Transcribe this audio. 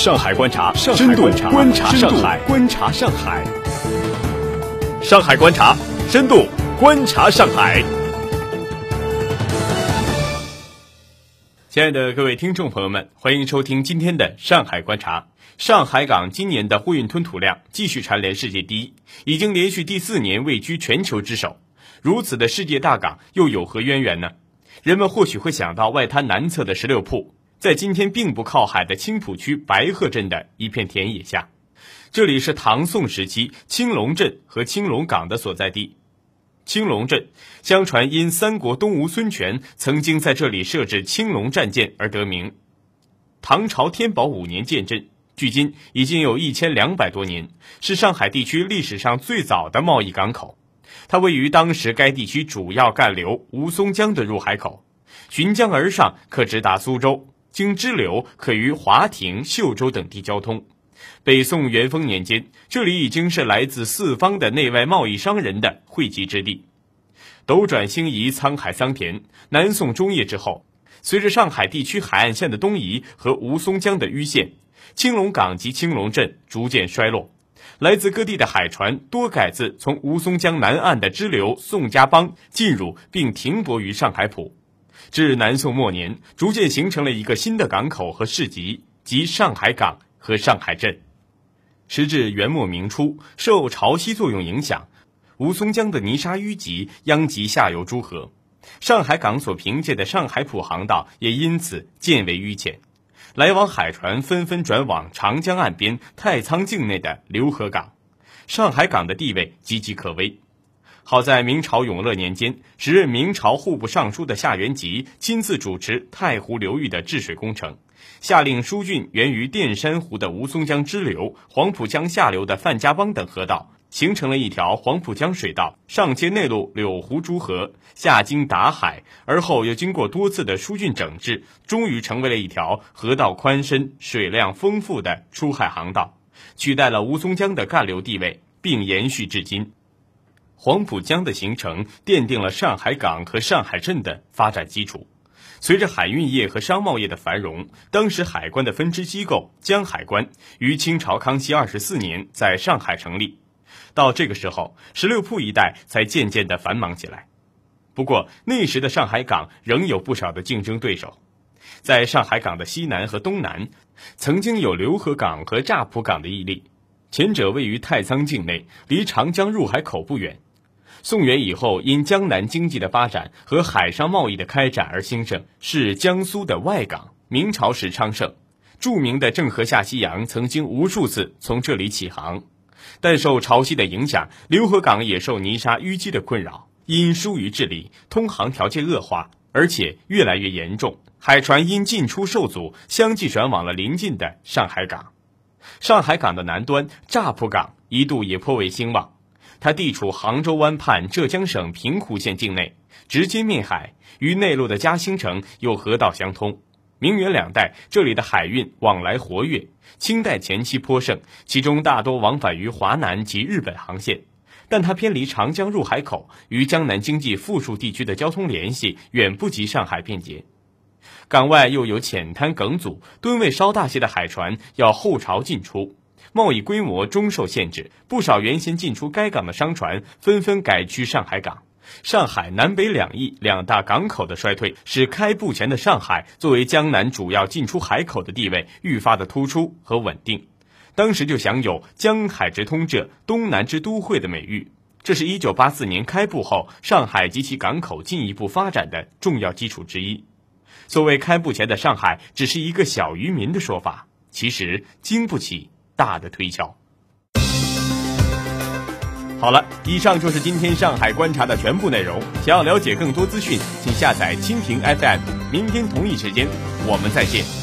上海观察，深度观察上海，观察上海。上海观察，深度观察上海。亲爱的各位听众朋友们，欢迎收听今天的上海观察。上海港今年的货运吞吐量继续蝉联世界第一，已经连续第四年位居全球之首。如此的世界大港又有何渊源呢？人们或许会想到外滩南侧的十六铺，在今天并不靠海的青浦区白鹤镇的一片田野下，这里是唐宋时期青龙镇和青龙港的所在地。青龙镇，相传因三国东吴孙权曾经在这里设置青龙战舰而得名。唐朝天宝五年建镇，距今已经有一千两百多年，是上海地区历史上最早的贸易港口。它位于当时该地区主要干流吴淞江的入海口，循江而上可直达苏州，经支流可于华亭、秀州等地交通。北宋元丰年间，这里已经是来自四方的内外贸易商人的汇集之地。斗转星移，沧海桑田。南宋中叶之后，随着上海地区海岸线的东移和吴淞江的淤陷，青龙港及青龙镇逐渐衰落。来自各地的海船多改自从吴淞江南岸的支流宋家浜进入并停泊于上海浦，至南宋末年，逐渐形成了一个新的港口和市集，即上海港和上海镇。时至元末明初，受潮汐作用影响，吴淞江的泥沙淤积殃及下游诸河，上海港所凭借的上海浦航道也因此渐为淤浅。来往海船纷纷转往长江岸边太仓境内的浏河港，上海港的地位岌岌可危。好在明朝永乐年间，时任明朝户部尚书的夏元吉亲自主持太湖流域的治水工程，下令疏浚源于淀山湖的吴淞江支流、黄浦江下流的范家浜等河道。形成了一条黄浦江水道，上接内陆柳湖诸河，下经达海，而后又经过多次的疏浚整治，终于成为了一条河道宽深、水量丰富的出海航道，取代了吴淞江的干流地位，并延续至今。黄浦江的形成奠定了上海港和上海镇的发展基础。随着海运业和商贸业的繁荣，当时海关的分支机构江海关于清朝康熙二十四年在上海成立。到这个时候，十六铺一带才渐渐的繁忙起来。不过那时的上海港仍有不少的竞争对手，在上海港的西南和东南，曾经有浏河港和乍浦港的屹立。前者位于太仓境内，离长江入海口不远。宋元以后，因江南经济的发展和海上贸易的开展而兴盛，是江苏的外港。明朝时昌盛，著名的郑和下西洋曾经无数次从这里起航。但受潮汐的影响，浏河港也受泥沙淤积的困扰。因疏于治理，通航条件恶化，而且越来越严重。海船因进出受阻，相继转往了临近的上海港。上海港的南端乍浦港一度也颇为兴旺，它地处杭州湾畔浙江省平湖县境内，直接面海，与内陆的嘉兴城有河道相通。明元两代，这里的海运往来活跃。清代前期颇盛，其中大多往返于华南及日本航线，但它偏离长江入海口，与江南经济富庶地区的交通联系远不及上海便捷。港外又有浅滩梗阻，吨位稍大些的海船要后潮进出，贸易规模终受限制。不少原先进出该港的商船纷纷改居上海港。上海南北两翼两大港口的衰退，使开埠前的上海作为江南主要进出海口的地位愈发的突出和稳定。当时就享有“江海直通浙，东南之都会”的美誉。这是一九八四年开埠后上海及其港口进一步发展的重要基础之一。所谓开埠前的上海，只是一个小渔民的说法，其实经不起大的推敲。好了，以上就是今天上海观察的全部内容。想要了解更多资讯，请下载蜻蜓 FM。明天同一时间，我们再见。